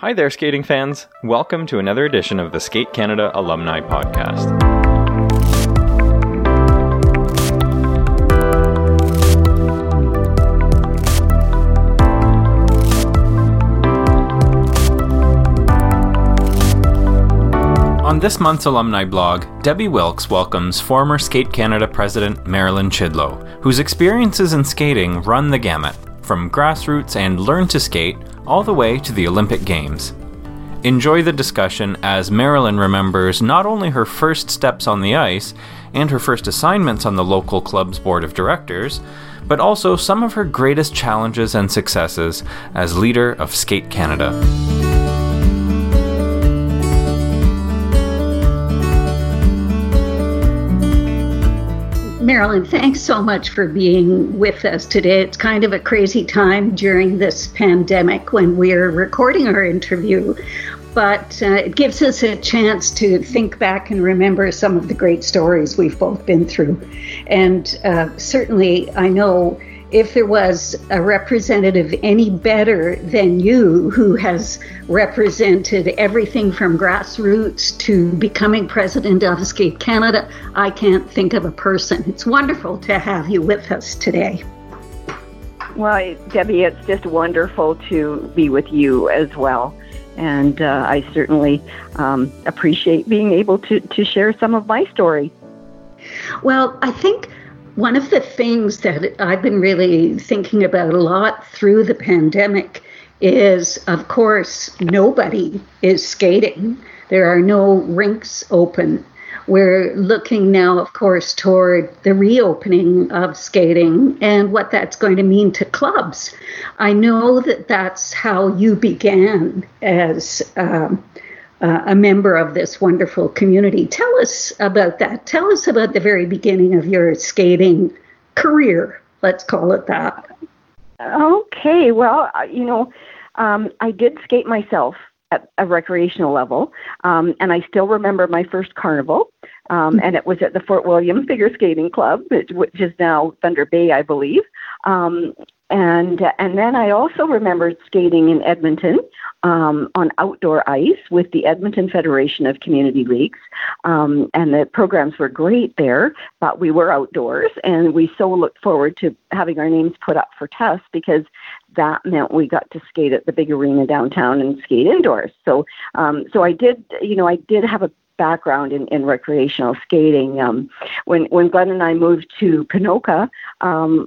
Hi there, skating fans. Welcome to another edition of the Skate Canada Alumni Podcast. On this month's alumni blog, Debbie Wilkes welcomes former Skate Canada President Marilyn Chidlow, whose experiences in skating run the gamut, from grassroots and learn to skate all the way to the Olympic Games. Enjoy the discussion as Marilyn remembers not only her first steps on the ice and her first assignments on the local club's board of directors, but also some of her greatest challenges and successes as leader of Skate Canada. Marilyn, thanks so much for being with us today. It's kind of a crazy time during this pandemic when we're recording our interview, but uh, it gives us a chance to think back and remember some of the great stories we've both been through. And uh, certainly, I know if there was a representative any better than you who has represented everything from grassroots to becoming president of Skate Canada, I can't think of a person. It's wonderful to have you with us today. Well, Debbie, it's just wonderful to be with you as well. And uh, I certainly um, appreciate being able to, to share some of my story. Well, I think one of the things that I've been really thinking about a lot through the pandemic is, of course, nobody is skating. There are no rinks open. We're looking now, of course, toward the reopening of skating and what that's going to mean to clubs. I know that that's how you began as um, uh, a member of this wonderful community. Tell us about that. Tell us about the very beginning of your skating career. Let's call it that. Okay. Well, uh, you know, um, I did skate myself at a recreational level, um, and I still remember my first carnival. Um, and it was at the Fort William Figure Skating Club, which is now Thunder Bay, I believe. Um, and and then I also remember skating in Edmonton um, on outdoor ice with the Edmonton Federation of Community Leagues, um, and the programs were great there. But we were outdoors, and we so looked forward to having our names put up for tests because that meant we got to skate at the big arena downtown and skate indoors. So um, so I did, you know, I did have a background in, in recreational skating. Um, when when Glenn and I moved to Ponoka, um,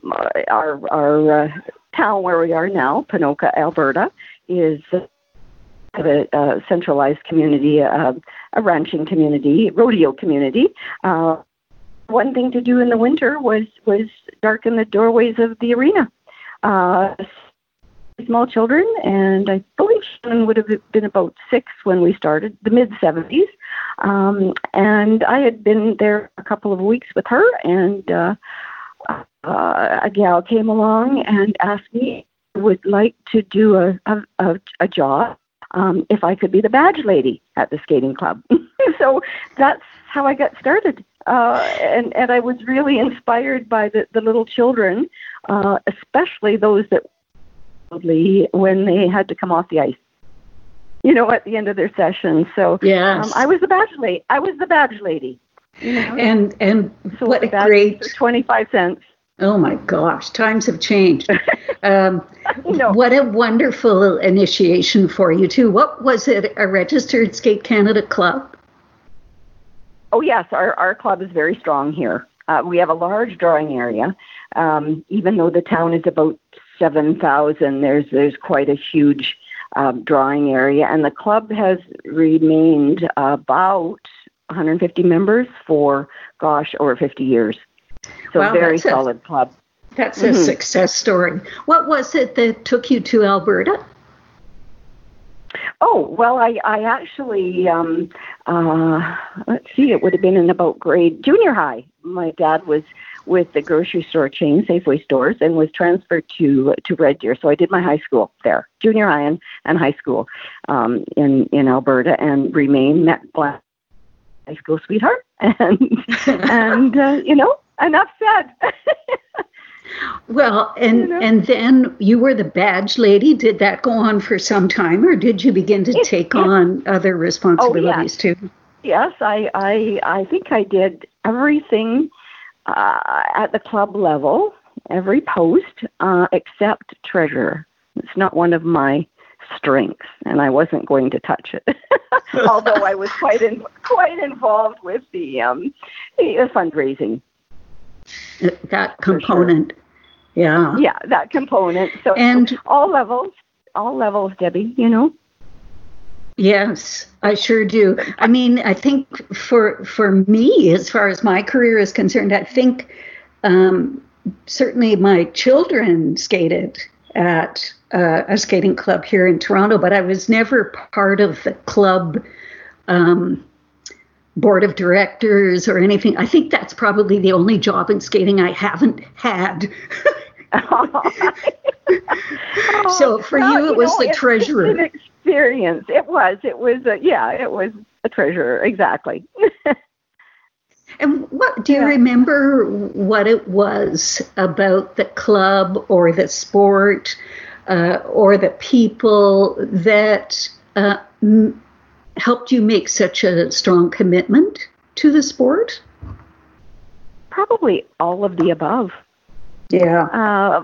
our our uh, town where we are now, Ponoka, Alberta, is a, a centralized community, uh, a ranching community, rodeo community. Uh, one thing to do in the winter was was darken the doorways of the arena. Uh, small children, and I believe Shannon would have been about six when we started, the mid 70s. Um, and I had been there a couple of weeks with her, and uh, uh, a gal came along and asked me would like to do a, a, a job um, if I could be the badge lady at the skating club. so that's how I got started. Uh, and, and I was really inspired by the, the little children, uh, especially those that when they had to come off the ice. You know, at the end of their session. So yes. Um, I was the badge lady. I was the badge lady. You know? And and so what a great twenty five cents. Oh my gosh, times have changed. Um, no. What a wonderful initiation for you too. What was it? A registered Skate Canada club? Oh yes, our our club is very strong here. Uh, we have a large drawing area, um, even though the town is about 7,000. There's there's quite a huge um, drawing area, and the club has remained about 150 members for gosh over 50 years. So wow, very solid a, club. That's mm-hmm. a success story. What was it that took you to Alberta? Oh well, I I actually um, uh, let's see, it would have been in about grade junior high. My dad was with the grocery store chain, Safeway stores, and was transferred to to Red Deer. So I did my high school there, junior high and, and high school um, in in Alberta, and remained met black high school sweetheart, and and uh, you know enough said. Well, and you know? and then you were the badge lady. Did that go on for some time, or did you begin to take on other responsibilities oh, yeah. too? Yes, I, I I think I did everything uh, at the club level, every post uh, except treasurer. It's not one of my strengths, and I wasn't going to touch it. Although I was quite in, quite involved with the um, the fundraising. That component, sure. yeah, yeah, that component. So and all levels, all levels, Debbie. You know. Yes, I sure do. I mean, I think for for me, as far as my career is concerned, I think um, certainly my children skated at uh, a skating club here in Toronto, but I was never part of the club um, board of directors or anything. I think that's probably the only job in skating I haven't had. so for well, you, it was know, the treasurer. It's experience. It was. It was. A, yeah. It was a treasure. Exactly. And what do you yeah. remember what it was about the club or the sport uh, or the people that uh, m- helped you make such a strong commitment to the sport? Probably all of the above. Yeah. Uh,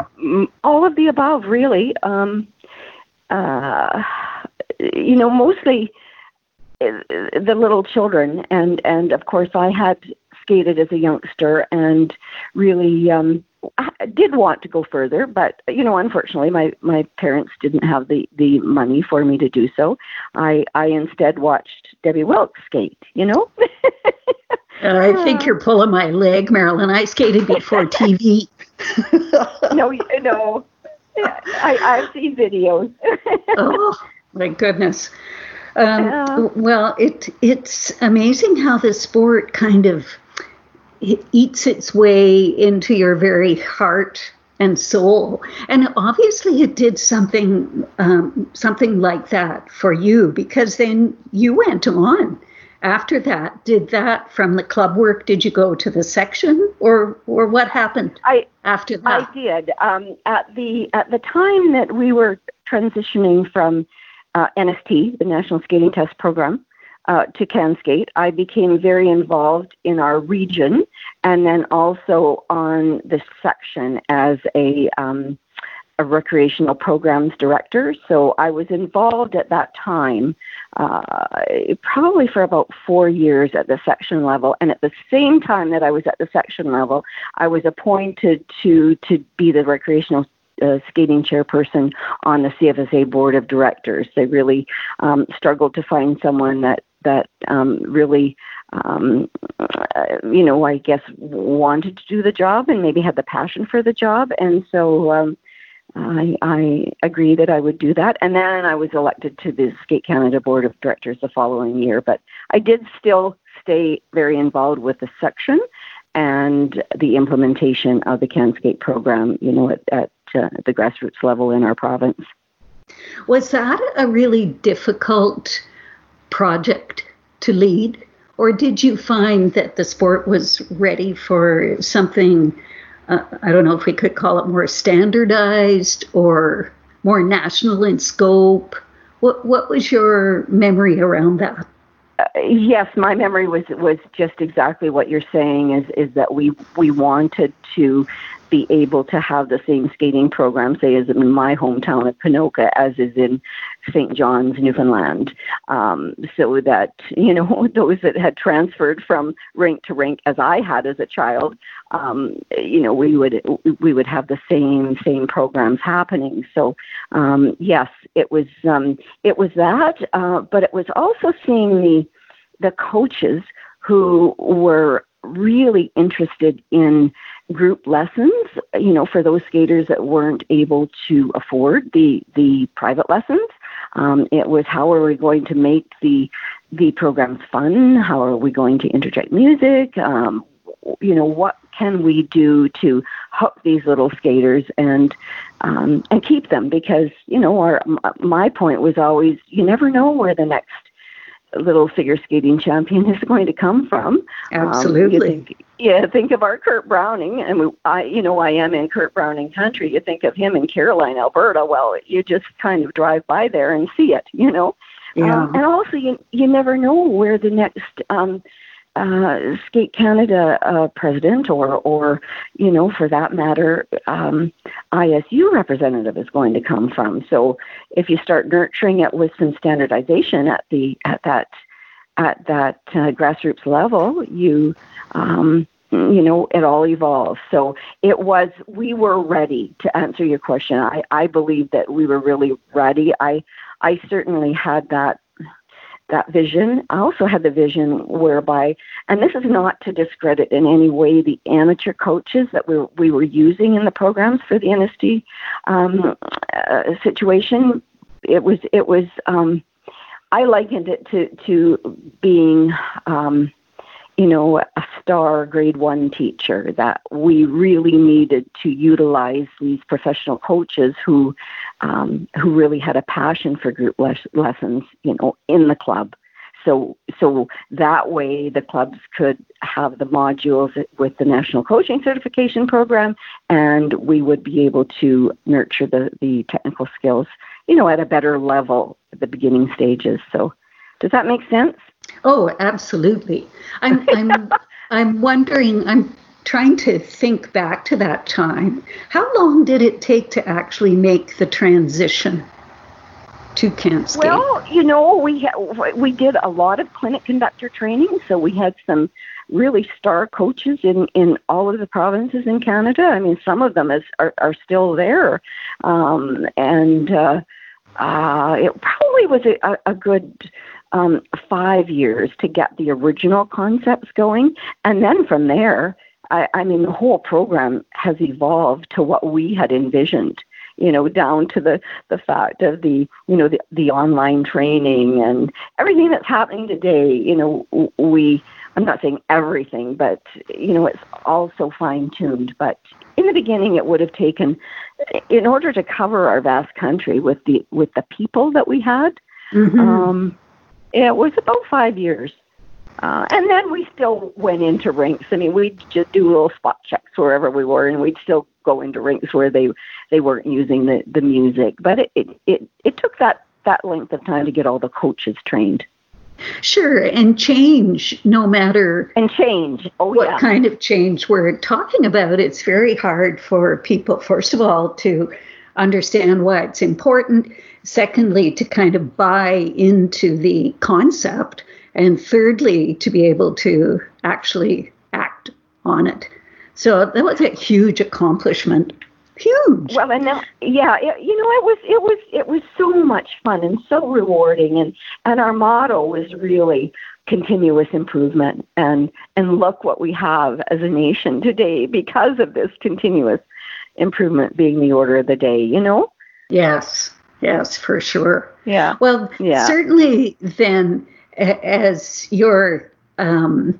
all of the above, really. Um, uh, you know, mostly uh, the little children, and and of course, I had skated as a youngster and really um, did want to go further, but you know, unfortunately, my my parents didn't have the the money for me to do so. I I instead watched Debbie Wilkes skate. You know. I think you're pulling my leg, Marilyn. I skated before TV. no, no. I, I've seen videos. oh my goodness. Um, yeah. Well, it it's amazing how the sport kind of it eats its way into your very heart and soul. And obviously, it did something um, something like that for you because then you went on. After that, did that from the club work? Did you go to the section, or or what happened I, after that? I did. Um, at the at the time that we were transitioning from uh, NST, the National Skating Test Program, uh, to CanSkate, I became very involved in our region and then also on the section as a, um, a recreational programs director. So I was involved at that time, uh, probably for about four years at the section level. And at the same time that I was at the section level, I was appointed to to be the recreational uh, skating chairperson on the CFSA board of directors. They really um, struggled to find someone that that um, really, um, uh, you know, I guess wanted to do the job and maybe had the passion for the job. And so um, I, I agreed that I would do that. And then I was elected to the Skate Canada Board of Directors the following year. But I did still stay very involved with the section and the implementation of the CanSkate program, you know, at, at uh, the grassroots level in our province. Was that a really difficult project to lead? Or did you find that the sport was ready for something, uh, I don't know if we could call it more standardized or more national in scope? What, what was your memory around that? Uh, yes, my memory was was just exactly what you're saying. Is is that we we wanted to be able to have the same skating program, say, as in my hometown of Ponoka, as is in St. John's, Newfoundland, um, so that you know those that had transferred from rink to rink, as I had as a child, um, you know, we would we would have the same same programs happening. So um, yes, it was um, it was that, uh, but it was also seeing the the coaches who were really interested in group lessons, you know, for those skaters that weren't able to afford the the private lessons. Um, it was how are we going to make the the programs fun? How are we going to interject music? Um, you know, what can we do to hook these little skaters and um, and keep them? Because you know, our my point was always, you never know where the next little figure skating champion is going to come from. Absolutely. Um, think, yeah, think of our Kurt Browning, and we, I, you know, I am in Kurt Browning country. You think of him in Caroline, Alberta. Well, you just kind of drive by there and see it, you know. Yeah. Um, and also, you you never know where the next um, uh, Skate Canada uh, president, or or you know, for that matter, um, ISU representative is going to come from. So if you start nurturing it with some standardization at the at that at that uh, grassroots level, you um, you know it all evolves. So it was we were ready to answer your question. I I believe that we were really ready. I I certainly had that that vision. I also had the vision whereby, and this is not to discredit in any way the amateur coaches that we, we were using in the programs for the NST um, uh, situation. It was, it was, um, I likened it to, to being, um, you know, a star grade one teacher that we really needed to utilize these professional coaches who, um, who really had a passion for group les- lessons, you know, in the club. So, so that way the clubs could have the modules with the National Coaching Certification Program, and we would be able to nurture the, the technical skills, you know, at a better level at the beginning stages. So, does that make sense? Oh, absolutely. I'm I'm I'm wondering. I'm trying to think back to that time. How long did it take to actually make the transition to Camp Well, you know, we ha- we did a lot of clinic conductor training, so we had some really star coaches in in all of the provinces in Canada. I mean, some of them is are, are still there, um, and uh, uh, it probably was a, a good um, five years to get the original concepts going. And then from there, I, I mean, the whole program has evolved to what we had envisioned. You know, down to the the fact of the you know the the online training and everything that's happening today. You know, we I'm not saying everything, but you know, it's all so fine tuned. But in the beginning, it would have taken, in order to cover our vast country with the with the people that we had, Mhm. um, it was about five years. Uh, and then we still went into rinks. I mean, we'd just do little spot checks wherever we were, and we'd still go into rinks where they they weren't using the the music. But it it it, it took that that length of time to get all the coaches trained Sure, and change, no matter and change. Oh what yeah, kind of change we're talking about, it's very hard for people, first of all, to understand why it's important. Secondly, to kind of buy into the concept. And thirdly, to be able to actually act on it. So that was a huge accomplishment. Huge. Well, and then, yeah, it, you know, it was it was it was so much fun and so rewarding, and and our motto was really continuous improvement, and and look what we have as a nation today because of this continuous improvement being the order of the day. You know. yes, yes, for sure. Yeah. Well, Yeah. certainly then, as your um,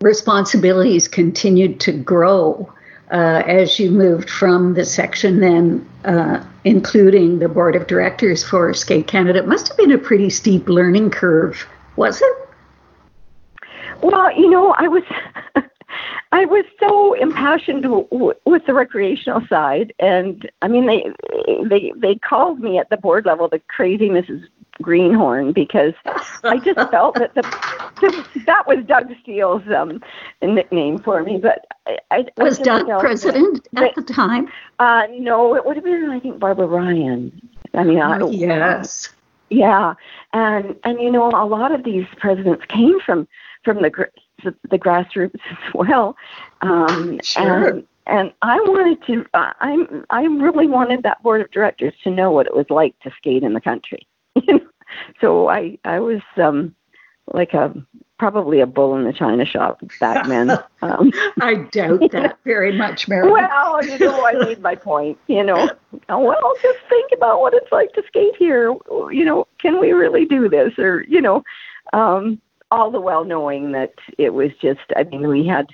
responsibilities continued to grow, uh, as you moved from the section then, uh, including the board of directors for Skate Canada, it must have been a pretty steep learning curve, was it? Well, you know, I was I was so impassioned w- with the recreational side, and I mean, they they they called me at the board level the crazy Mrs. Greenhorn because I just felt that the, the that was Doug Steele's um, nickname for me. But I, I I Was just Doug president that- at the time? Uh, no, it would have been I think Barbara Ryan. I mean, I, Oh, yes. yeah, and and you know a lot of these presidents came from from the gr- the grassroots as well. Um, Sure. And, and I wanted to. I'm I really wanted that board of directors to know what it was like to skate in the country. so I I was um like a probably a bull in the china shop back then. Um, I doubt that very much, Mary. well, you know, I made my point. You know, well, just think about what it's like to skate here. You know, can we really do this? Or you know, um, all the while knowing that it was just. I mean, we had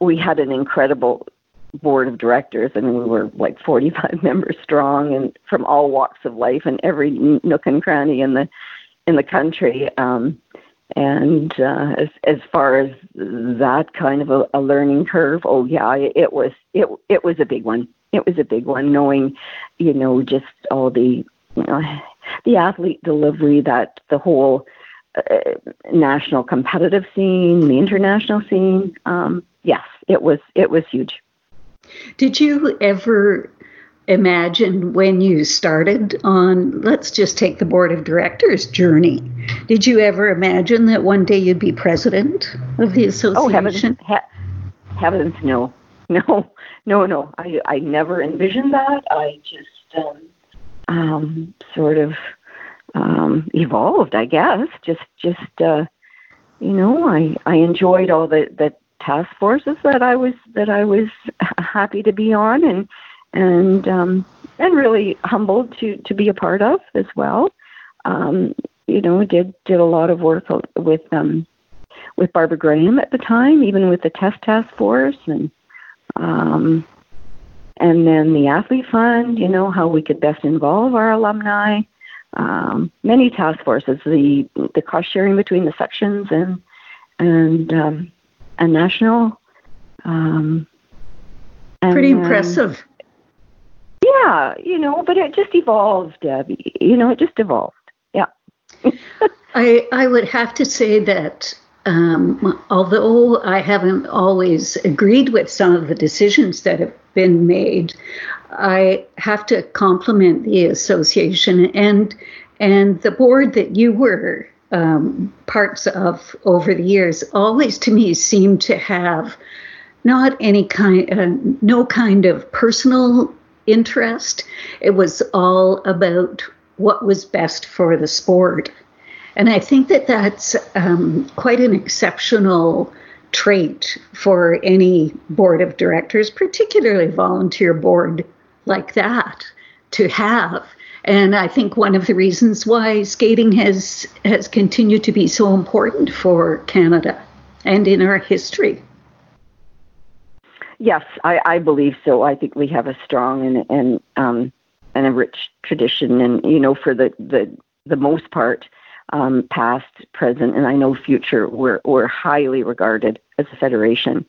we had an incredible board of directors. Mean, we were like 45 members strong, and from all walks of life and every nook and cranny in the in the country. Um, and uh, as as far as that kind of a, a learning curve, oh yeah, it was it it was a big one. It was a big one, knowing, you know, just all the you know, the athlete delivery that the whole national competitive scene, the international scene. Um, yes, it was it was huge. Did you ever imagine when you started on, let's just take the board of directors journey? Did you ever imagine that one day you'd be president of the association? Oh, heavens, he- heavens no. No, no, no. I, I never envisioned that. I just um, um, sort of um, evolved, I guess. Just, just uh, you know, I I enjoyed all the the task forces that I was that I was happy to be on, and and um, and really humbled to to be a part of as well. Um, you know, did did a lot of work with um, with Barbara Graham at the time, even with the test task force, and um, and then the athlete fund. You know how we could best involve our alumni. Um, many task forces, the the cost sharing between the sections and and um, a national. Um, Pretty impressive. Yeah, you know, but it just evolved, Debbie. You know, it just evolved. Yeah. I I would have to say that um, although I haven't always agreed with some of the decisions that have been made, I have to compliment the association and and the board that you were um, parts of over the years. Always to me seemed to have not any kind, uh, no kind of personal interest. It was all about what was best for the sport. And I think that that's um, quite an exceptional trait for any board of directors, particularly volunteer board like that, to have. And I think one of the reasons why skating has has continued to be so important for Canada and in our history. Yes, I, I believe so. I think we have a strong and and um, and a rich tradition, and you know, for the the the most part, um, past, present, and I know future, we're we're highly regarded as a federation.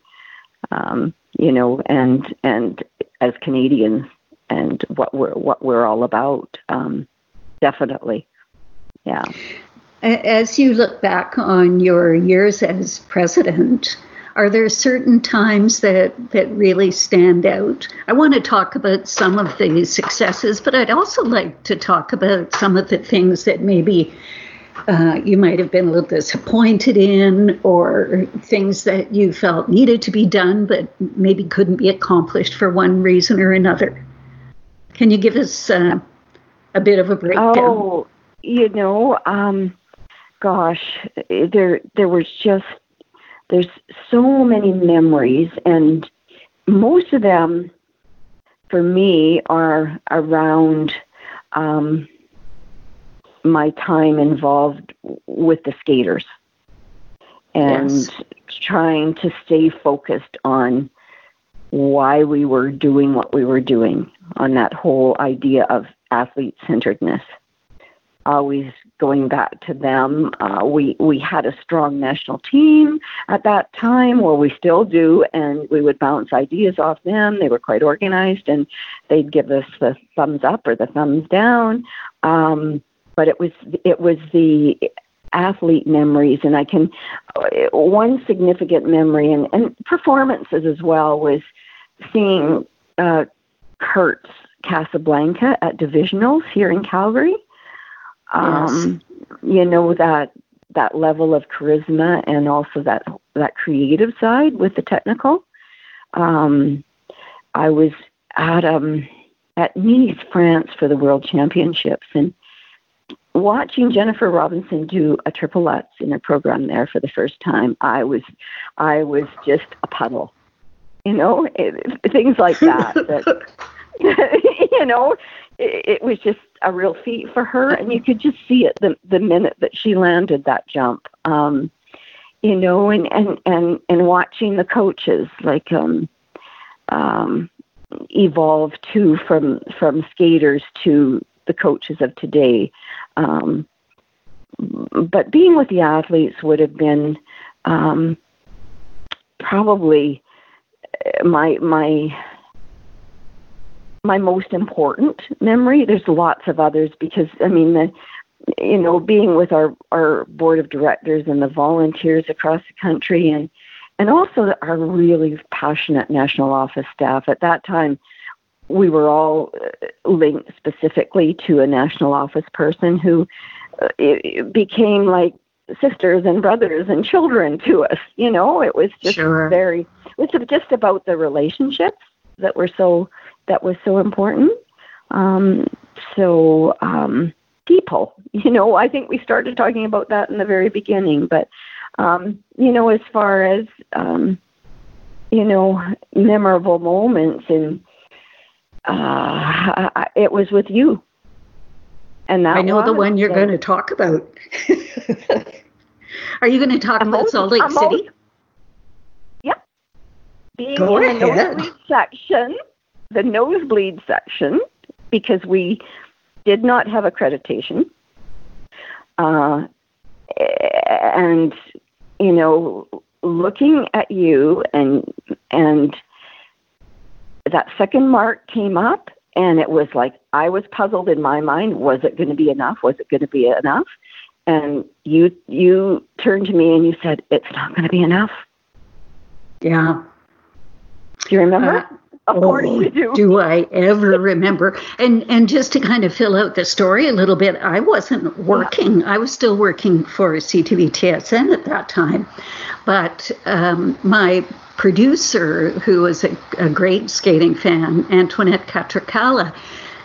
Um, you know, and and as Canadians, and what we're what we're all about. Um, definitely, yeah. As you look back on your years as president, are there certain times that, that really stand out? I want to talk about some of the successes, but I'd also like to talk about some of the things that maybe uh, you might have been a little disappointed in, or things that you felt needed to be done but maybe couldn't be accomplished for one reason or another. Can you give us uh, a bit of a breakdown? Oh, you know, um, gosh, there there was just there's so many memories, and most of them, for me, are around um, my time involved with the skaters and yes. trying to stay focused on why we were doing what we were doing on that whole idea of athlete centeredness always going back to them. Uh, we we had a strong national team at that time, or we still do, and we would bounce ideas off them. They were quite organized, and they'd give us the thumbs up or the thumbs down. Um, but it was it was the athlete memories, and I can one significant memory and, and performances as well was seeing uh, Kurt's Casablanca at divisionals here in Calgary um, yes. you know that that level of charisma and also that that creative side with the technical. Um, I was at um, at Nice, France, for the World Championships, and watching Jennifer Robinson do a triple Lutz in a program there for the first time, I was I was just a puddle, you know, it, things like that. that you know, it, it was just a real feat for her, and you could just see it the the minute that she landed that jump. Um, you know, and and and and watching the coaches like um, um, evolve too from from skaters to the coaches of today. Um, but being with the athletes would have been um, probably my my my most important memory. There's lots of others because I mean the you know being with our our board of directors and the volunteers across the country and and also our really passionate national office staff at that time we were all uh, linked specifically to a national office person who uh, it became like sisters and brothers and children to us you know? It was just sure. very it was just about the relationships that were so that was so important. Um, so um, people you know? I think we started talking about that in the very beginning but um, you know as far as um, you know memorable moments and uh, it was with you and that I know the one you're going to talk about. Are you going to talk about Salt Lake City? Yep. Being Go in ahead. the nosebleed section, the nosebleed section, because we did not have accreditation. Uh, and you know, looking at you and and that second mark came up and it was like I was puzzled in my mind. Was it going to be enough? Was it going to be enough? And you you turned to me and you said, "It's not going to be enough." Yeah. Do you remember? Uh, of course oh, you do. Do I ever remember? And and just to kind of fill out the story a little bit, I wasn't working. I was still working for CTV TSN at that time, but um, my producer, who was a, a, great skating fan, Antoinette Catricala,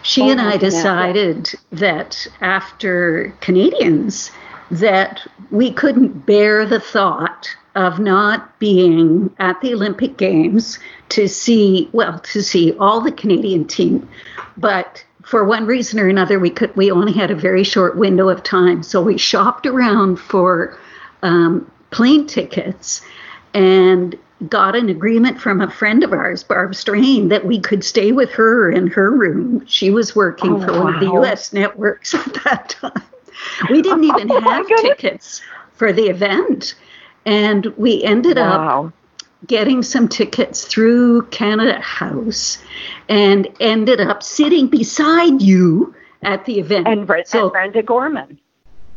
she oh, and I decided that after Canadians, that we couldn't bear the thought of not being at the Olympic Games to see, well, to see all the Canadian team, but for one reason or another, we could we only had a very short window of time, so we shopped around for um, plane tickets, and got an agreement from a friend of ours, Barb Strain, that we could stay with her in her room. She was working oh, for one of the U.S. networks at that time. We didn't even oh, have tickets for the event. And we ended wow. up getting some tickets through Canada House and ended up sitting beside you at the event. And, Bre- so, and Brenda Gorman.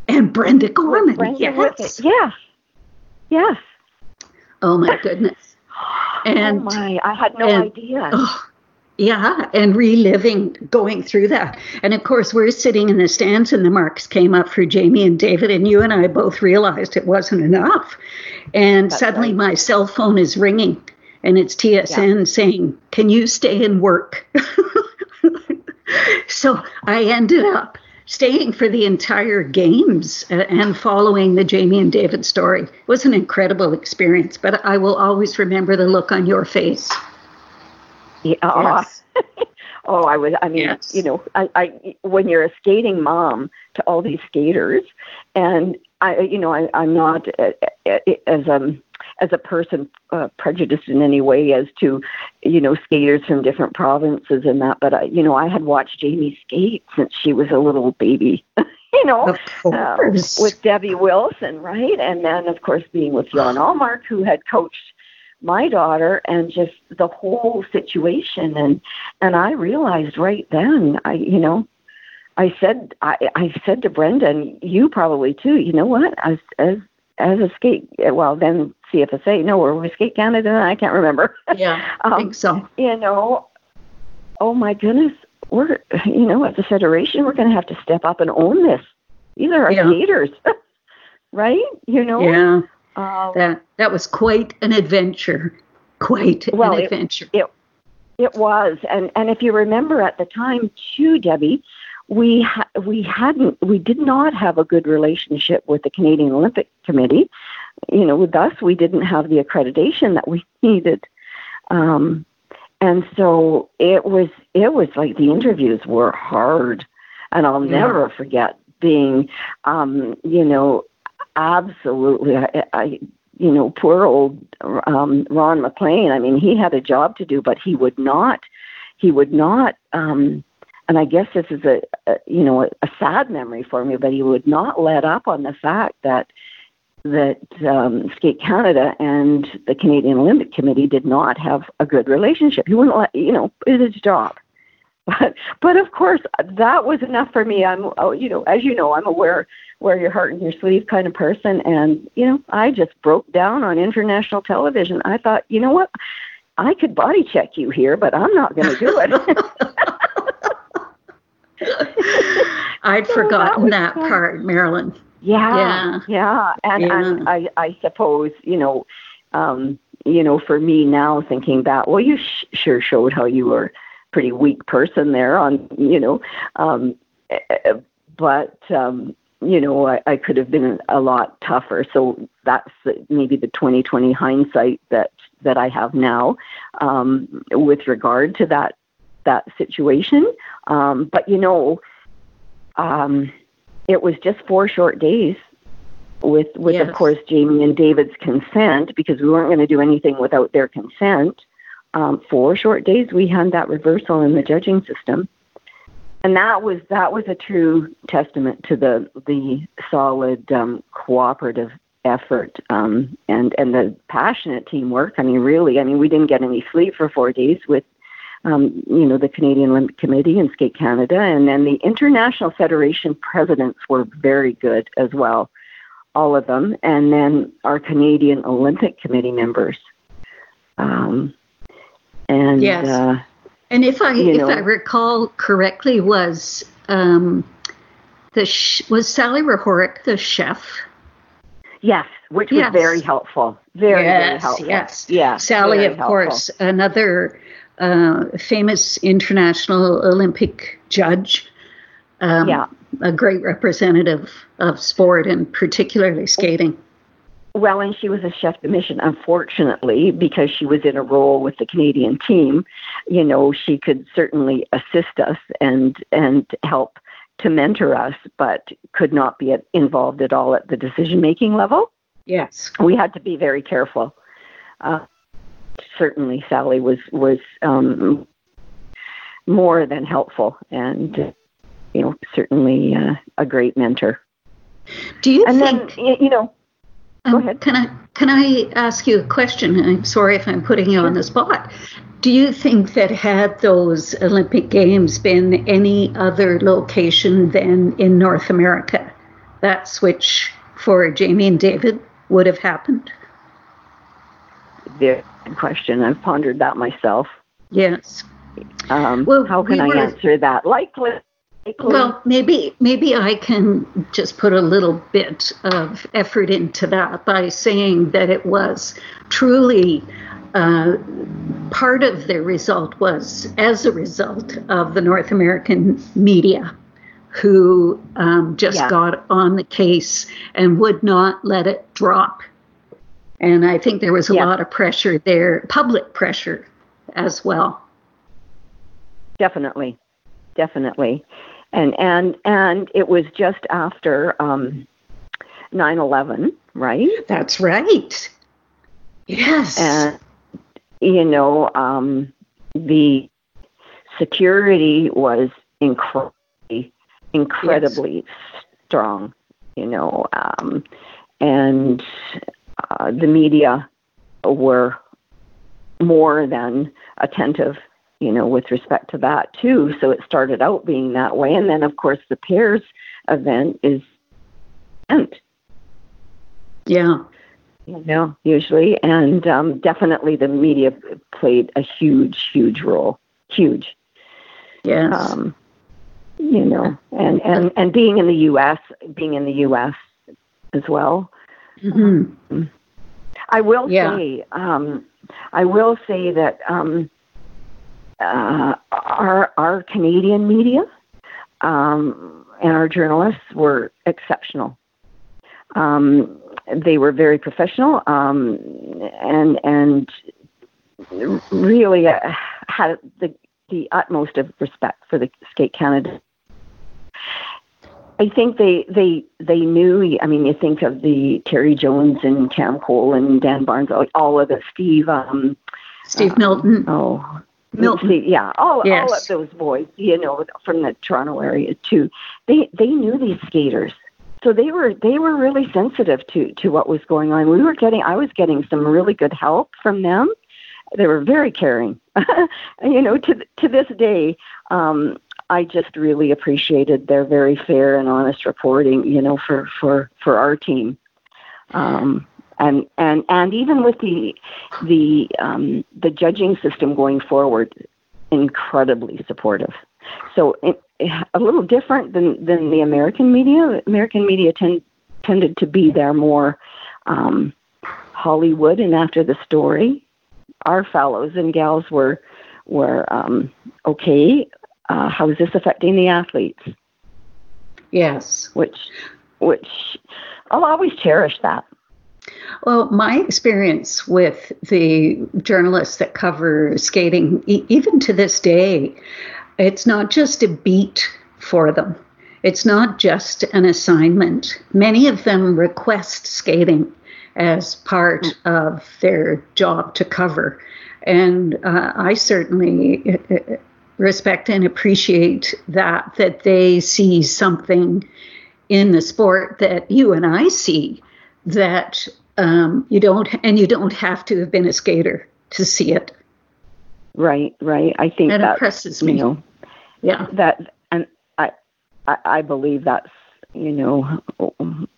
And Brenda Gorman, Brenda yes. Yes. Yes. Oh my goodness. And oh my, I had no and, idea. Oh, yeah, and reliving going through that. And of course, we're sitting in the stands, and the marks came up for Jamie and David, and you and I both realized it wasn't enough. And That's suddenly, right. my cell phone is ringing, and it's TSN yeah. saying, Can you stay and work? so I ended up staying for the entire games and following the Jamie and David story it was an incredible experience. But I will always remember the look on your face. Yeah. Yes. oh, I was. I mean, yes. you know, I, I when you're a skating mom to all these skaters, and I, you know, I, I'm not as um as a person uh, prejudiced in any way as to, you know, skaters from different provinces and that. But I, you know, I had watched Jamie skate since she was a little baby. you know, uh, with Debbie Wilson, right? And then, of course, being with Jan Ullmark, who had coached my daughter, and just the whole situation. And and I realized right then, I, you know, I said, I, I said to Brenda, and you probably too. You know what? As as as a skate, well, then CFSA. No, or Skate Canada? I can't remember. Yeah, I um, think so. You know, oh my goodness, we're you know as a federation, we're going to have to step up and own this. These are our yeah. skaters, right? You know. Yeah. Um, that that was quite an adventure. Quite well, an adventure. It, it, it was, and and if you remember at the time too, Debbie, we ha- we hadn't we did not have a good relationship with the Canadian Olympic Committee. You know, with us, we didn't have the accreditation that we needed, um, and so it was it was like the interviews were hard, and I'll yeah. never forget being, um, you know, absolutely. I, I you know, poor old um, Ron MacLean. I mean, he had a job to do, but he would not. He would not. Um, and I guess this is a, a you know a, a sad memory for me, but he would not let up on the fact that that um, Skate Canada and the Canadian Olympic Committee did not have a good relationship. He wouldn't let you know it is his job. But but of course that was enough for me. I'm oh, you know as you know I'm aware wear your heart in your sleeve kind of person, and you know I just broke down on international television. I thought you know what I could body check you here, but I'm not going to do it. I'd so forgotten that, that part, Marilyn. Yeah, yeah, yeah. And, yeah. and I, I suppose you know, um, you know, for me now thinking back, well, you sh- sure showed how you were a pretty weak person there on, you know, um, eh, eh, but um, you know, I, I could have been a lot tougher. So that's maybe the 2020 hindsight that that I have now um, with regard to that that situation. Um, but you know, um, it was just four short days with with yes. of course Jamie and David's consent because we weren't going to do anything without their consent. Um, four short days we had that reversal in the judging system, and that was that was a true testament to the the solid um, cooperative effort um, and and the passionate teamwork. I mean, really, I mean, we didn't get any sleep for four days with um, you know, the Canadian Olympic Committee and Skate Canada, and then the International Federation presidents were very good as well, all of them, and then our Canadian Olympic Committee members. Um, and yes, uh, and if I if know, I recall correctly, was um, the sh- was Sally Rehorick the chef? Yes, which yes. was very helpful. Very, yes, very helpful. Yes, yeah. Sally, of helpful. course, another uh, famous international Olympic judge. Um, yeah. A great representative of sport and particularly skating. Well, and she was a chef de mission, unfortunately, because she was in a role with the Canadian team. You know, she could certainly assist us and and help to mentor us, but could not be involved at all at the decision making level. Yes, we had to be very careful. Uh, certainly Sally was was um, more than helpful, and you know certainly uh, a great mentor. Do you and think? Then, you know, um, go ahead. Can I can I ask you a question? I'm sorry if I'm putting you on the spot. Do you think that had those Olympic Games been any other location than in North America, that switch for Jamie and David would have happened? There question. I've pondered that myself. Yes. Um, well, how can we I answer that? Likely. Likely. Well, maybe maybe I can just put a little bit of effort into that by saying that it was truly uh, part of the result was as a result of the North American media who um, just yeah. got on the case and would not let it drop and I think there was a yeah. lot of pressure there, public pressure as well. Definitely, definitely, and and and it was just after um, 9/11, right? That's right. Yes. And you know, um, the security was incredibly, incredibly yes. strong. You know, um, and uh, the media were more than attentive, you know, with respect to that too. So it started out being that way, and then of course the pairs event is end. Yeah. You know, usually, and um, definitely the media played a huge, huge role. Huge. Yes. Um, you know, and, and, and being in the U.S., being in the U.S. as well, Mm-hmm. I will yeah. say, um, I will say that um, uh, our our Canadian media um, and our journalists were exceptional. Um, they were very professional um, and and really uh, had the the utmost of respect for the Skate Canada I think they they they knew. I mean, you think of the Terry Jones and Cam Cole and Dan Barnes, all of the Steve. Um, Steve uh, Milton. Oh, Milton. See, yeah, all Yes. all of those boys, you know, from the Toronto area too. They they knew these skaters, so they were they were really sensitive to to what was going on. We were getting, I was getting some really good help from them. They were very caring. you know, to to this day, um, I just really appreciated their very fair and honest reporting. You know, for for for our team. Um, and and and even with the the um, the judging system going forward, incredibly supportive. So it, a little different than than the American media. American media tend, tended to be there more um, Hollywood and after the story. Our fellows and gals were were um, okay. Uh, how is this affecting the athletes? Yes. Which which I'll always cherish that. Well, my experience with the journalists that cover skating, e- even to this day, it's not just a beat for them. It's not just an assignment. Many of them request skating as part of their job to cover. And uh, I certainly uh, respect and appreciate that, that they see something in the sport that you and I see that um, you don't, and you don't have to have been a skater to see it. Right, right. I think That that impresses me. You know, Yeah. that and I, I I believe that's you know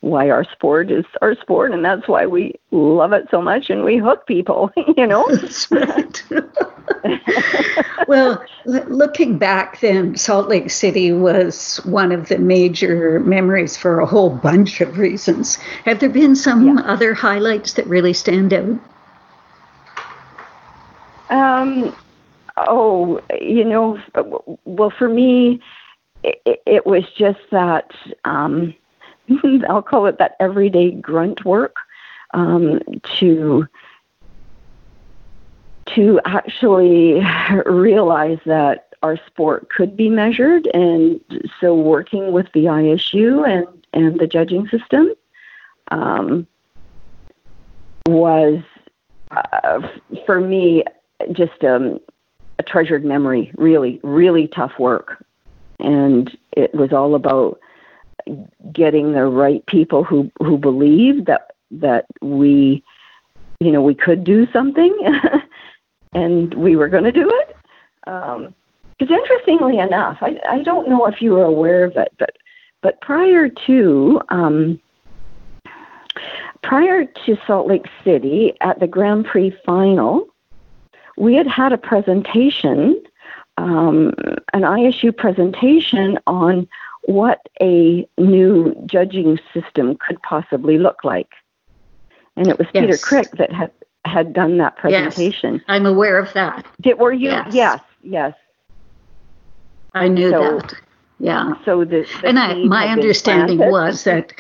why our sport is our sport and that's why we love it so much and we hook people you know That's right. well, l- looking back then, Salt Lake City was one of the major memories for a whole bunch of reasons. Have there been some Yeah. other highlights that really stand out? um oh you know well for me it, it was just that um I'll call it that everyday grunt work um to to actually realize that our sport could be measured and so working with the ISU and and the judging system um, was uh, for me just um, a treasured memory. Really really tough work and it was all about getting the right people who who believed that that we you know we could do something and we were going to do it. Um, because interestingly enough, I, I don't know if you were aware of it, but but prior to um, prior to Salt Lake City at the Grand Prix final, we had had a presentation, um, an ISU presentation on what a new judging system could possibly look like, and it was Peter Krick that had had done that presentation. Yes, I'm aware of that. Did were you? Yes. yes. yes. I knew So- that. Yeah. So the, the and I, my understanding planted. was that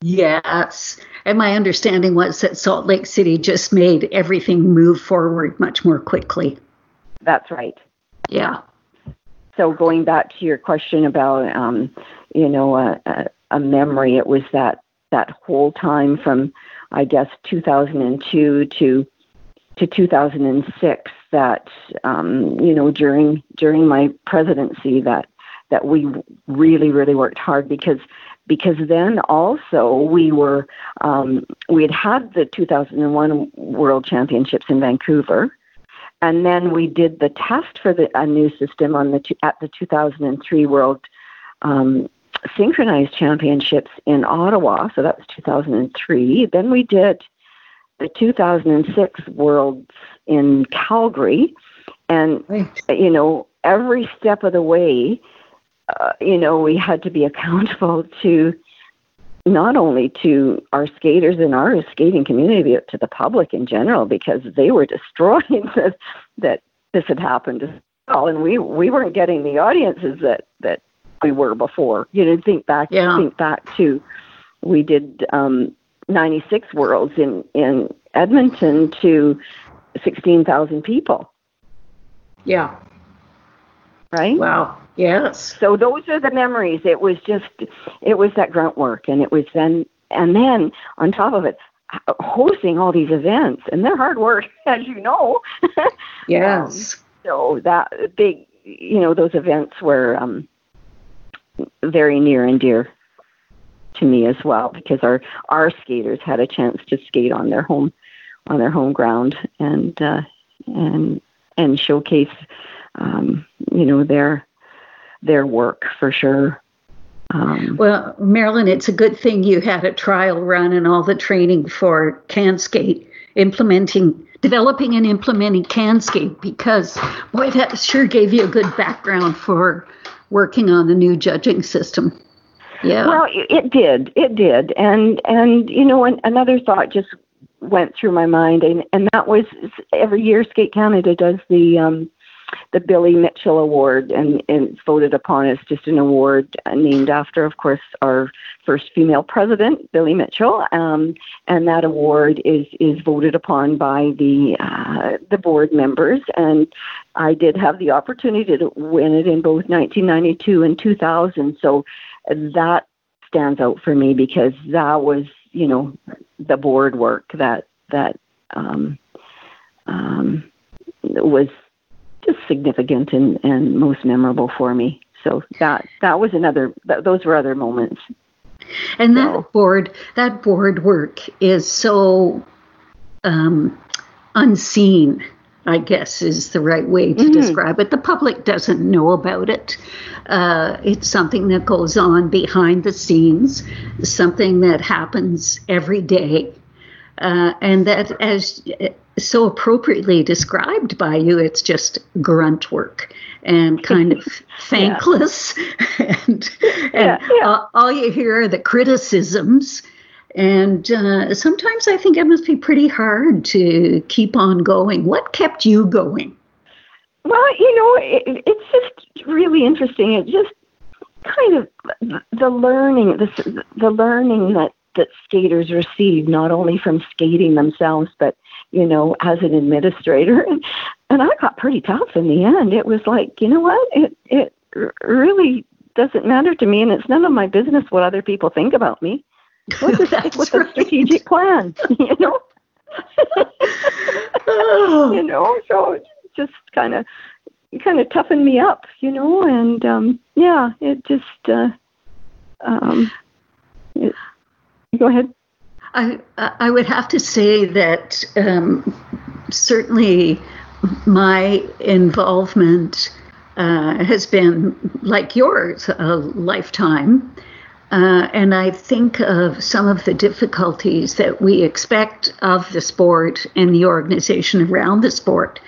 yes and my understanding was that salt lake city just made everything move forward much more quickly that's right. Yeah. So going back to your question about, um, you know, a, a, memory, it was that that whole time from, I guess, 2002 to to 2006 that um, you know during during my presidency that that we really really worked hard because because then also we were um, we had had the 2001 World Championships in Vancouver and then we did the test for the a new system on the two, at the 2003 World um, Synchronized Championships in Ottawa. So that was 2003. Then we did the 2006 Worlds in Calgary, and right you know every step of the way, uh, you know we had to be accountable to not only to our skaters and our skating community, but to the public in general, because they were destroyed that, that this had happened as well, and we we weren't getting the audiences that that we were before. You know, think back Yeah. think back to we did um, 96 Worlds in in Edmonton to 16,000 people, yeah right? wow yes So those are the memories. It was just, it was that grunt work, and it was then, and then on top of it, hosting all these events, and they're hard work, as you know. yes So that big, you know, those events were um, very near and dear to me as well because our our skaters had a chance to skate on their home on their home ground and uh, and and showcase um, you know their their work for sure. Um, well, Marilyn, it's a good thing you had a trial run and all the training for CanSkate, implementing, developing and implementing CanSkate, because boy, that sure gave you a good background for working on the new judging system. Yeah. Well, it did. It did. And and you know, an, another thought just went through my mind, and and that was every year Skate Canada does the um, the Billy Mitchell Award, and, and voted upon as just an award named after, of course, our first female president, Billy Mitchell. Um, and that award is is voted upon by the uh, the board members. And I did have the opportunity to win it in both 1992 and 2000. So that stands out for me because that was, you know, the board work that that um, um, was just significant and, and most memorable for me. So that that was another. That, those were other moments. And that so. board that board work is so um, unseen. I guess is the right way to mm-hmm. describe it. The public doesn't know about it. Uh, it's something that goes on behind the scenes, something that happens every day. Uh, and that, as so appropriately described by you, it's just grunt work and kind of thankless. and, and yeah, yeah. All, all, you hear are the criticisms. And uh, sometimes I think it must be pretty hard to keep on going. What kept you going? Well, you know, it, it's just really interesting. It just kind of the learning, the the learning that that skaters receive, not only from skating themselves, but you know, as an administrator. And, and I got pretty tough in the end. It was like, you know what? It it really doesn't matter to me, and it's none of my business what other people think about me. What's a, what's right. a strategic plan? You know. you know, so just kind of kind of toughened me up, you know, and um yeah, it just uh um it, go ahead. I I would have to say that um, certainly my involvement uh, has been like yours a lifetime. Uh, and I think of some of the difficulties that we expect of the sport and the organization around the sport.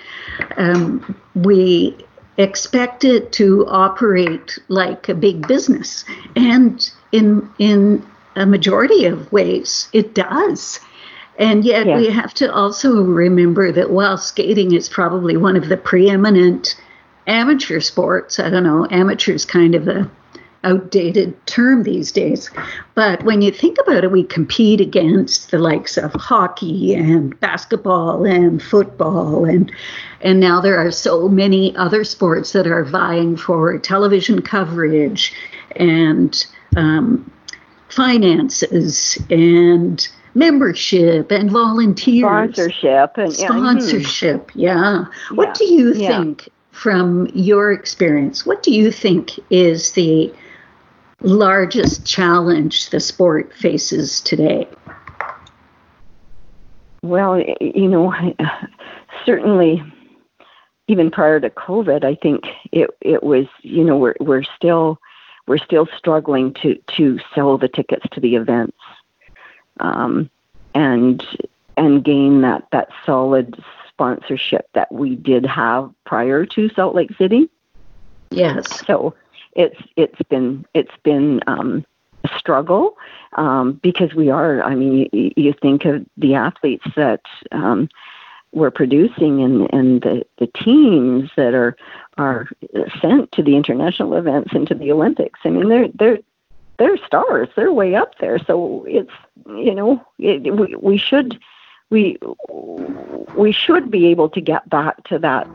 Um, we expect it to operate like a big business, and in in a majority of ways it does. And yet yeah. we have to also remember that while skating is probably one of the preeminent amateur sports, I don't know, amateur is kind of a outdated term these days. But when you think about it, we compete against the likes of hockey and basketball and football and and now there are so many other sports that are vying for television coverage and um, finances and membership and volunteers sponsorship and hmm. sponsorship yeah, yeah. what do you yeah. think from your experience what do you think is the largest challenge the sport faces today well you know certainly even prior to covid i think it it was you know we're we're still we're still struggling to to sell the tickets to the events um, and and gain that that solid sponsorship that we did have prior to Salt Lake City. Yes. So it's it's been it's been um, a struggle um, because we are. I mean, you, you think of the athletes that um, we're producing and, and the, the teams that are are sent to the international events and to the Olympics. I mean, they're they're they're stars. They're way up there. So it's you know it, we we should we we should be able to get back to that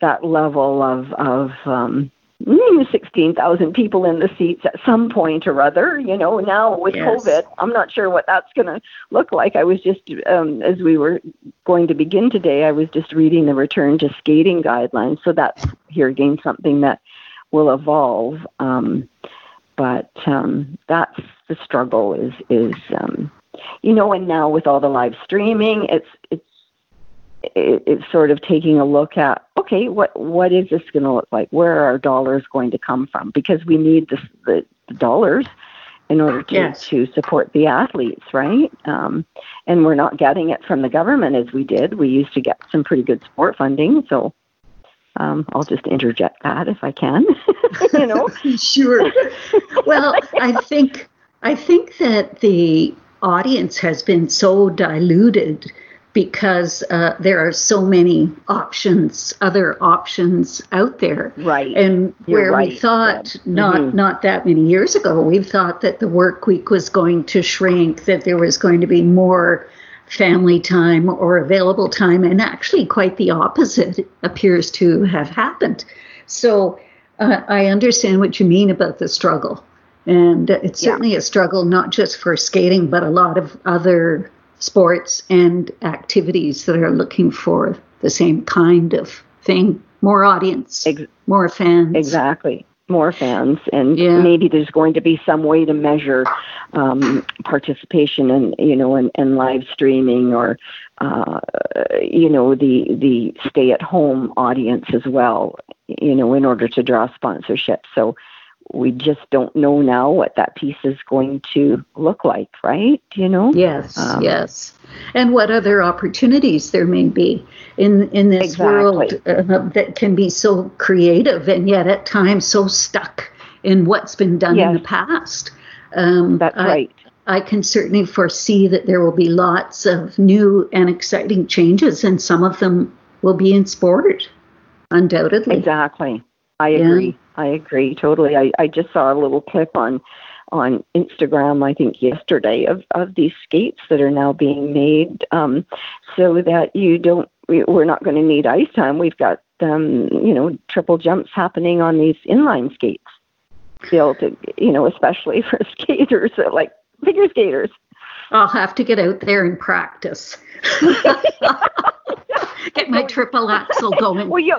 that level of of um, 16,000 people in the seats at some point or other. You know, now with yes. COVID, I'm not sure what that's going to look like. I was just, um, as we were going to begin today, I was just reading the return to skating guidelines. So that's here again something that will evolve. Um, but um, that's the struggle is is um, you know, and now with all the live streaming, it's it's it's sort of taking a look at okay, what what is this going to look like? Where are our dollars going to come from? Because we need the, the, the dollars in order to, yes. to support the athletes, right? Um, and we're not getting it from the government as we did. We used to get some pretty good sport funding, so um, I'll just interject that if I can. you know, sure. Well, I think I think that the audience has been so diluted because uh, there are so many options, other options out there. Right. And where right. we thought not mm-hmm. not that many years ago, we thought that the work week was going to shrink, that there was going to be more family time or available time, and actually quite the opposite appears to have happened. So uh, I understand what you mean about the struggle. And it's certainly yeah. a struggle, not just for skating, but a lot of other sports and activities that are looking for the same kind of thing. More audience Ex- more fans. exactly. More fans. And yeah. maybe there's going to be some way to measure um, participation and you know and, and live streaming or uh, you know the the stay at home audience as well you know in order to draw sponsorship so we just don't know now what that piece is going to look like, right? You know? Yes, um, yes. And what other opportunities there may be in in this exactly. world uh, that can be so creative and yet at times so stuck in what's been done yes. in the past. Um, That's I, right. I can certainly foresee that there will be lots of new and exciting changes, and some of them will be in sport, undoubtedly. Exactly. I agree. I agree totally. I, I just saw a little clip on on Instagram, I think yesterday, of, of these skates that are now being made um, so that you don't, we're not going to need ice time. We've got, um, you know, triple jumps happening on these inline skates. To, you know, especially for skaters, like figure skaters. I'll have to get out there and practice. get my triple axel going. Well, you,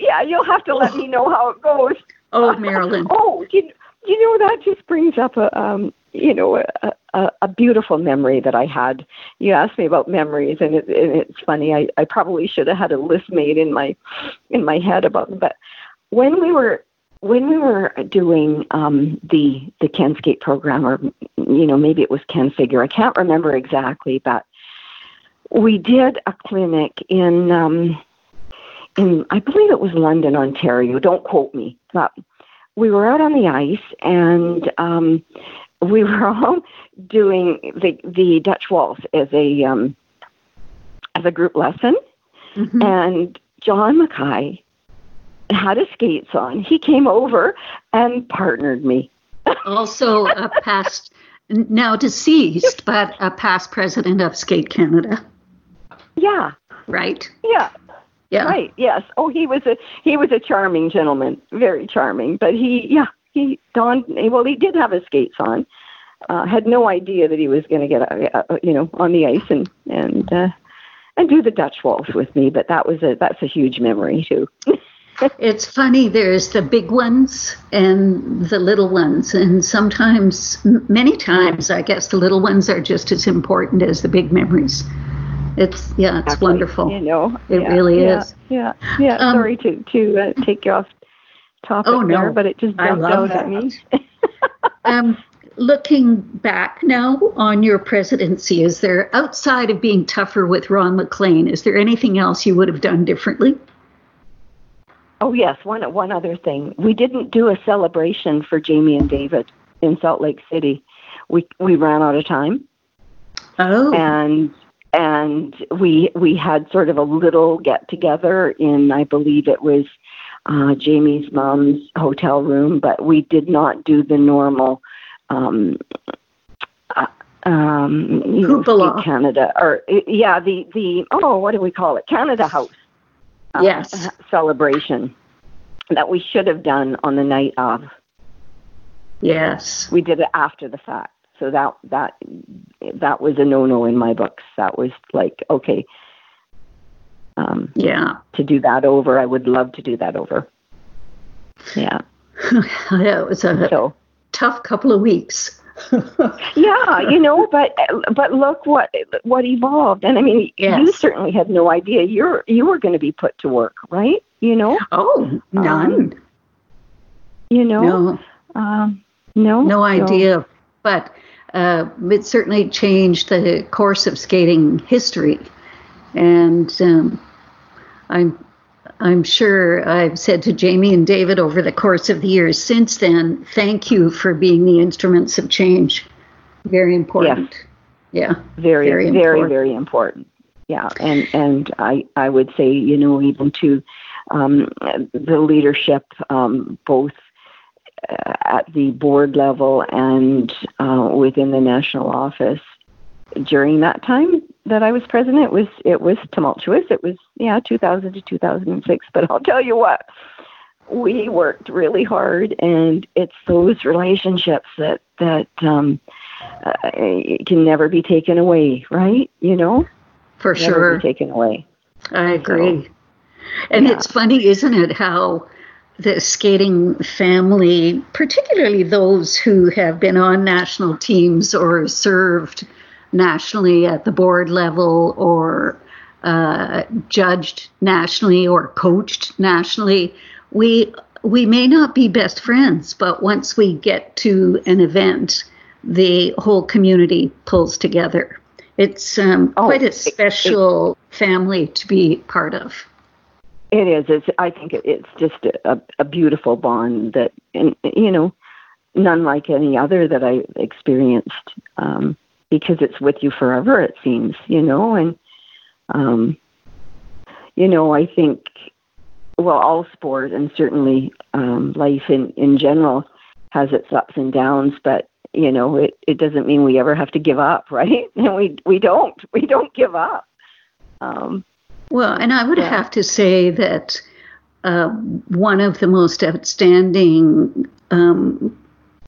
yeah, you'll have to let me know how it goes. Oh, Marilyn. oh, you, you know that just brings up a um, you know a, a, a beautiful memory that I had. You asked me about memories, and, it, and it's funny. I, I probably should have had a list made in my in my head about them. But when we were when we were doing um, the the CanSkate program, or you know maybe it was Ken Figure, I can't remember exactly, but we did a clinic in um, in I believe it was London, Ontario. Don't quote me, but we were out on the ice and um, we were all doing the the Dutch waltz as a um, as a group lesson, mm-hmm. and John Mackay had his skates on. He came over and partnered me. also a past now deceased, but a past president of Skate Canada. Yeah. Right. Yeah. Yeah. Right. Yes. Oh, he was a he was a charming gentleman, very charming. But he, yeah, he donned. Well, he did have his skates on. Uh, had no idea that he was going to get, uh, uh, you know, on the ice and and uh, and do the Dutch waltz with me. But that was a that's a huge memory too. it's funny. There's the big ones and the little ones, and sometimes, many times, I guess the little ones are just as important as the big memories. It's yeah, it's wonderful. You know, it yeah, really yeah, is. Yeah, yeah. Um, Sorry to to uh, take you off topic oh, no. there, but it just jumped out that. at me. um, looking back now on your presidency, is there outside of being tougher with Ron MacLean, is there anything else you would have done differently? Oh yes, one one other thing. We didn't do a celebration for Jamie and David in Salt Lake City. We we ran out of time. Oh. And and we we had sort of a little get together in I believe it was uh, Jamie's mom's hotel room, but we did not do the normal um, uh, um, you know, Canada or yeah the the oh what do we call it Canada House uh, yes celebration. that we should have done on the night of. Yes. We did it after the fact. So that that that was a no-no in my books. That was like, okay, um, yeah. To do that over, I would love to do that over. Yeah. yeah, it was a so, tough couple of weeks. yeah, you know, but but look what what evolved, and I mean, yes. you certainly had no idea you're you were going to be put to work, right? You know? Oh, none. Um, you know? No. Um, no. No idea, but uh, it certainly changed the course of skating history, and um, I'm I'm sure I've said to Jamie and David over the course of the years since then, thank you for being the instruments of change. Very important. Yes. Yeah. Very, very, very, very important. Yeah. And and I I would say, you know, even to um, the leadership, um, both at the board level and uh, within the national office, during that time that I was president, it was it was tumultuous. It was yeah, 2000 to 2006. But I'll tell you what, we worked really hard, and it's those relationships that that um, uh, can never be taken away, right? You know, for never sure, taken away. I agree. So, and yeah. it's funny, isn't it, how the skating family, particularly those who have been on national teams or served nationally at the board level or uh, judged nationally or coached nationally, we we may not be best friends, but once we get to an event, the whole community pulls together. It's um, oh, quite a special it, it, family to be part of. It is. It's, I think it's just a, a beautiful bond that, and you know, none like any other that I experienced. Um, because it's with you forever it seems you know and um you know i think well all sport and certainly um life in in general has its ups and downs but you know it it doesn't mean we ever have to give up right and we we don't we don't give up um well and i would yeah. have to say that uh, one of the most outstanding um,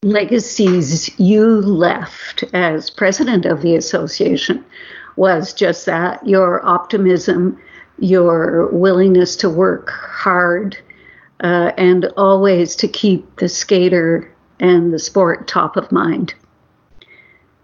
legacies you left as president of the association was just that your optimism, your willingness to work hard, uh, and always to keep the skater and the sport top of mind.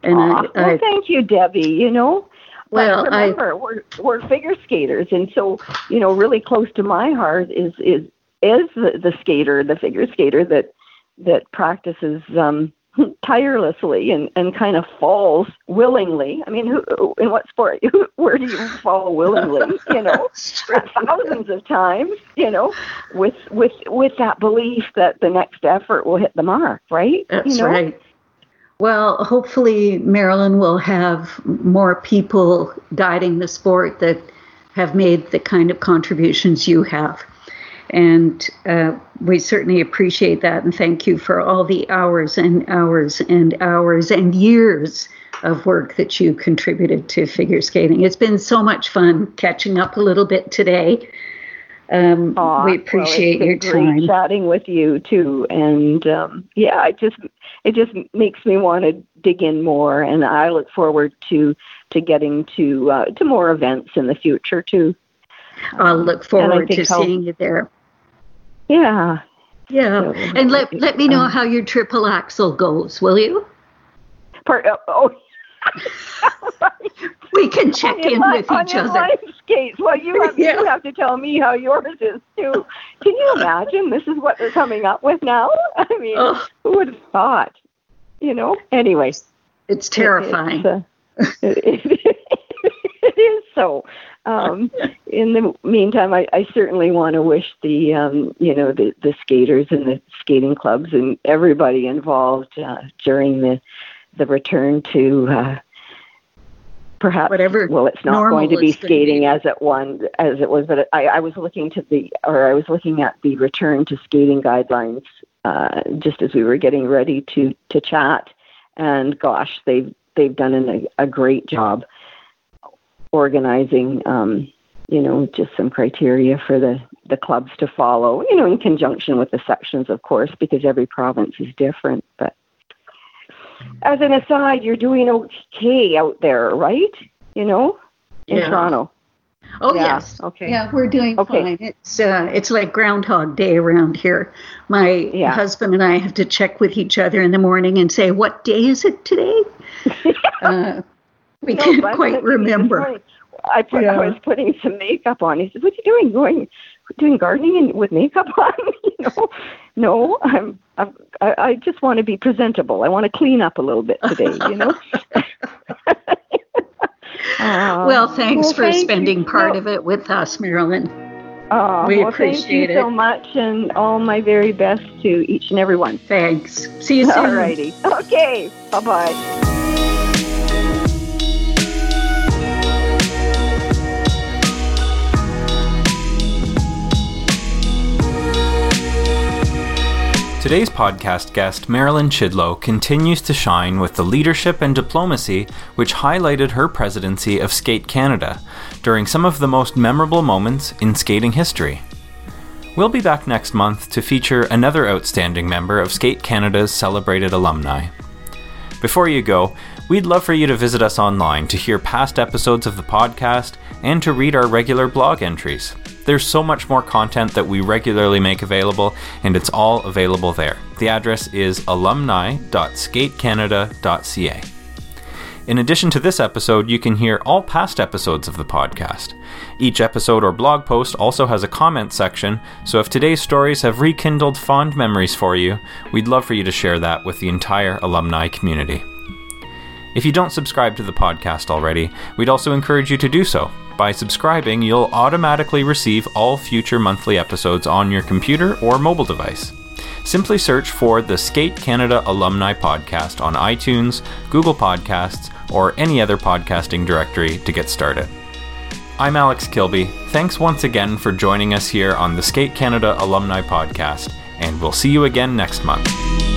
And Aww, I, I, well, thank you, Debbie. You know, well, but remember, I, we're we're figure skaters, and so you know, really close to my heart is is is the, the skater, the figure skater that that practices um, tirelessly and, and kind of falls willingly. I mean, who, in what sport? Where do you fall willingly? You know, thousands of times. You know, with with with that belief that the next effort will hit the mark. Right. That's you know? right. Well, hopefully, Marilyn will have more people guiding the sport that have made the kind of contributions you have. And uh, we certainly appreciate that and thank you for all the hours and hours and hours and years of work that you contributed to figure skating. It's been so much fun catching up a little bit today. Um, Aww, we appreciate well, your time. chatting with you too, and um, yeah, it just it just makes me want to dig in more, and I look forward to to getting to uh, to more events in the future too. I'll look forward to seeing you there. Yeah. Yeah. So, and let let me know um, how your triple axel goes, will you? Part, uh, oh. we can check in with each other. Life skates. Well, you have, yeah. you have to tell me how yours is too. Can you imagine? This is what they're coming up with now. I mean, oh. who would have thought? You know. Anyway, it's terrifying. It, it's, uh, it, it is so um, in the meantime, I, I certainly want to wish the um, you know the, the skaters and the skating clubs and everybody involved uh, during the the return to uh, perhaps whatever. Well, it's not going to be skating be. as it one as it was, but I, I was looking to the or I was looking at the return to skating guidelines uh, just as we were getting ready to to chat, and gosh, they've they've done an, a great job organizing um, you know, just some criteria for the, the clubs to follow, you know, in conjunction with the sections, of course, because every province is different. But as an aside, you're doing okay out there, right? You know, in Yeah. Toronto. Oh Yeah, yes. okay. Yeah, we're doing Okay. fine. It's uh, it's like Groundhog Day around here. My Yeah. husband and I have to check with each other in the morning and say, "What day is it today?" uh, we No, can't quite remember. Morning, I, put, Yeah. I was putting some makeup on. He said, "What are you doing? Going doing gardening and with makeup on?" you know, no, I'm. I'm I, I just want to be presentable. I want to clean up a little bit today. You know. Uh, Well, thanks well, for thank you. spending part No, of it with us, Marilyn. uh, we well, appreciate thank you it. so much, and all my very best to each and every one. Thanks. See you soon. All righty. Okay. Bye bye. Today's podcast guest, Marilyn Chidlow, continues to shine with the leadership and diplomacy which highlighted her presidency of Skate Canada during some of the most memorable moments in skating history. We'll be back next month to feature another outstanding member of Skate Canada's celebrated alumni. Before you go, we'd love for you to visit us online to hear past episodes of the podcast and to read our regular blog entries. There's so much more content that we regularly make available, and it's all available there. The address is alumni.skatecanada.ca. In addition to this episode, you can hear all past episodes of the podcast. Each episode or blog post also has a comment section, so if today's stories have rekindled fond memories for you, we'd love for you to share that with the entire alumni community. If you don't subscribe to the podcast already, we'd also encourage you to do so. By subscribing, you'll automatically receive all future monthly episodes on your computer or mobile device. Simply search for the Skate Canada Alumni Podcast on iTunes, Google Podcasts, or any other podcasting directory to get started. I'm Alex Kilby. Thanks once again for joining us here on the Skate Canada Alumni Podcast, and we'll see you again next month.